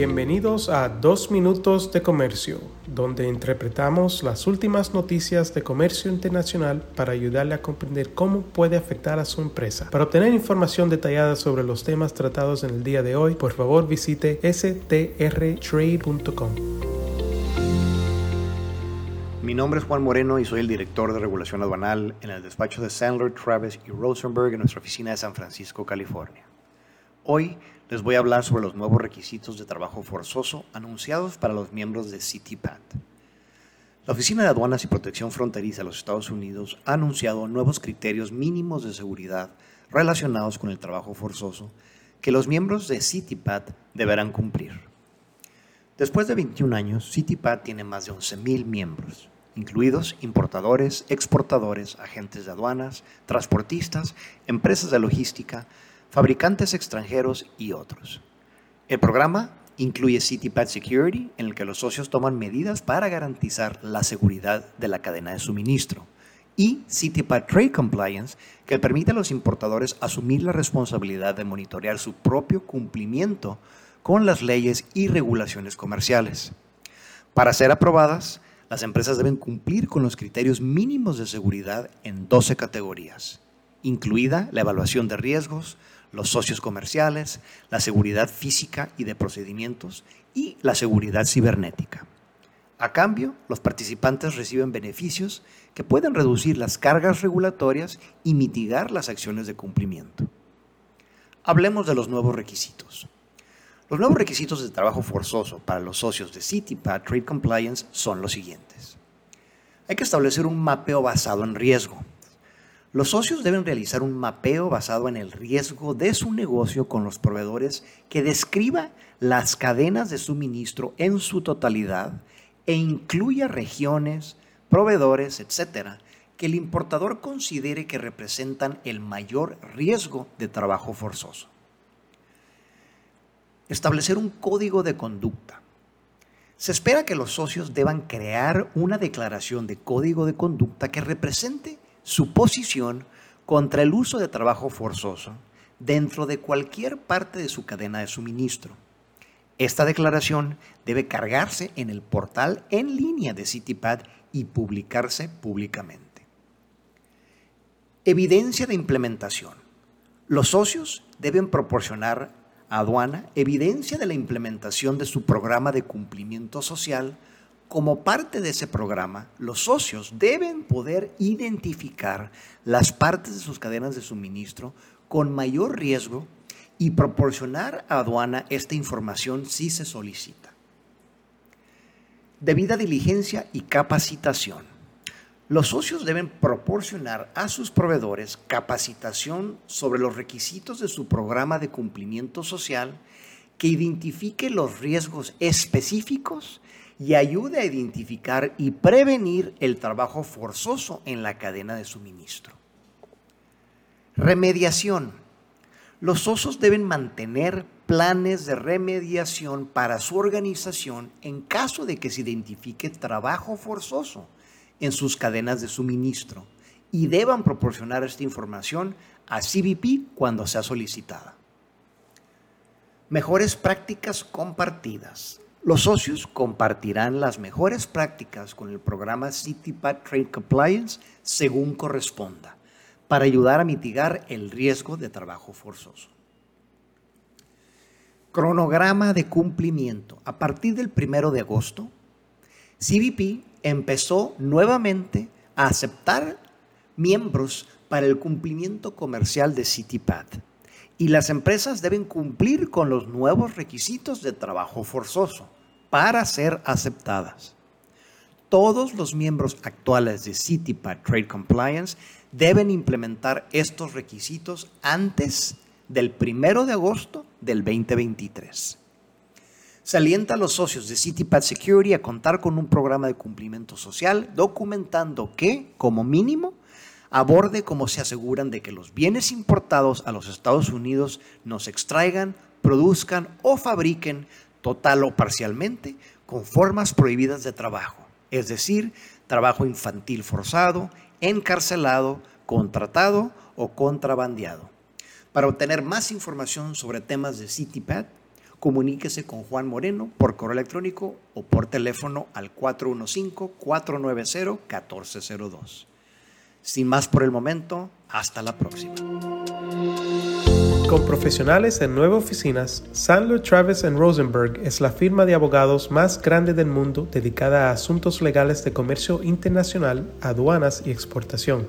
Bienvenidos a Dos Minutos de Comercio, donde interpretamos las últimas noticias de comercio internacional para ayudarle a comprender cómo puede afectar a su empresa. Para obtener información detallada sobre los temas tratados en el día de hoy, por favor visite strtrade.com. Mi nombre es Juan Moreno y soy el director de regulación aduanal en el despacho de Sandler, Travis y Rosenberg en nuestra oficina de San Francisco, California. Hoy les voy a hablar sobre los nuevos requisitos de trabajo forzoso anunciados para los miembros de CityPAT. La Oficina de Aduanas y Protección Fronteriza de los Estados Unidos ha anunciado nuevos criterios mínimos de seguridad relacionados con el trabajo forzoso que los miembros de CityPAT deberán cumplir. Después de 21 años, CityPAT tiene más de 11.000 miembros, incluidos importadores, exportadores, agentes de aduanas, transportistas, empresas de logística, fabricantes extranjeros y otros. El programa incluye CityPad Security, en el que los socios toman medidas para garantizar la seguridad de la cadena de suministro, y CityPad Trade Compliance, que permite a los importadores asumir la responsabilidad de monitorear su propio cumplimiento con las leyes y regulaciones comerciales. Para ser aprobadas, las empresas deben cumplir con los criterios mínimos de seguridad en 12 categorías, incluida la evaluación de riesgos, los socios comerciales, la seguridad física y de procedimientos y la seguridad cibernética. A cambio, los participantes reciben beneficios que pueden reducir las cargas regulatorias y mitigar las acciones de cumplimiento. Hablemos de los nuevos requisitos. Los nuevos requisitos de trabajo forzoso para los socios de CityPad Trade Compliance son los siguientes. Hay que establecer un mapeo basado en riesgo, los socios deben realizar un mapeo basado en el riesgo de su negocio con los proveedores que describa las cadenas de suministro en su totalidad e incluya regiones, proveedores, etcétera, que el importador considere que representan el mayor riesgo de trabajo forzoso. Establecer un código de conducta. Se espera que los socios deban crear una declaración de código de conducta que represente su posición contra el uso de trabajo forzoso dentro de cualquier parte de su cadena de suministro. Esta declaración debe cargarse en el portal en línea de CityPad y publicarse públicamente. Evidencia de implementación. Los socios deben proporcionar a aduana evidencia de la implementación de su programa de cumplimiento social como parte de ese programa, los socios deben poder identificar las partes de sus cadenas de suministro con mayor riesgo y proporcionar a aduana esta información si se solicita. Debida diligencia y capacitación. Los socios deben proporcionar a sus proveedores capacitación sobre los requisitos de su programa de cumplimiento social que identifique los riesgos específicos y ayude a identificar y prevenir el trabajo forzoso en la cadena de suministro. Remediación. Los osos deben mantener planes de remediación para su organización en caso de que se identifique trabajo forzoso en sus cadenas de suministro y deban proporcionar esta información a CBP cuando sea solicitada. Mejores prácticas compartidas. Los socios compartirán las mejores prácticas con el programa CityPad Trade Compliance según corresponda, para ayudar a mitigar el riesgo de trabajo forzoso. Cronograma de cumplimiento. A partir del 1 de agosto, CBP empezó nuevamente a aceptar miembros para el cumplimiento comercial de CityPad y las empresas deben cumplir con los nuevos requisitos de trabajo forzoso para ser aceptadas. Todos los miembros actuales de CityPad Trade Compliance deben implementar estos requisitos antes del 1 de agosto del 2023. Se alienta a los socios de CityPad Security a contar con un programa de cumplimiento social documentando que, como mínimo, aborde cómo se aseguran de que los bienes importados a los Estados Unidos no se extraigan, produzcan o fabriquen total o parcialmente con formas prohibidas de trabajo, es decir, trabajo infantil forzado, encarcelado, contratado o contrabandeado. Para obtener más información sobre temas de CityPad, comuníquese con Juan Moreno por correo electrónico o por teléfono al 415-490-1402. Sin más por el momento, hasta la próxima. Con profesionales en nueve oficinas, Sandler Travis Rosenberg es la firma de abogados más grande del mundo dedicada a asuntos legales de comercio internacional, aduanas y exportación.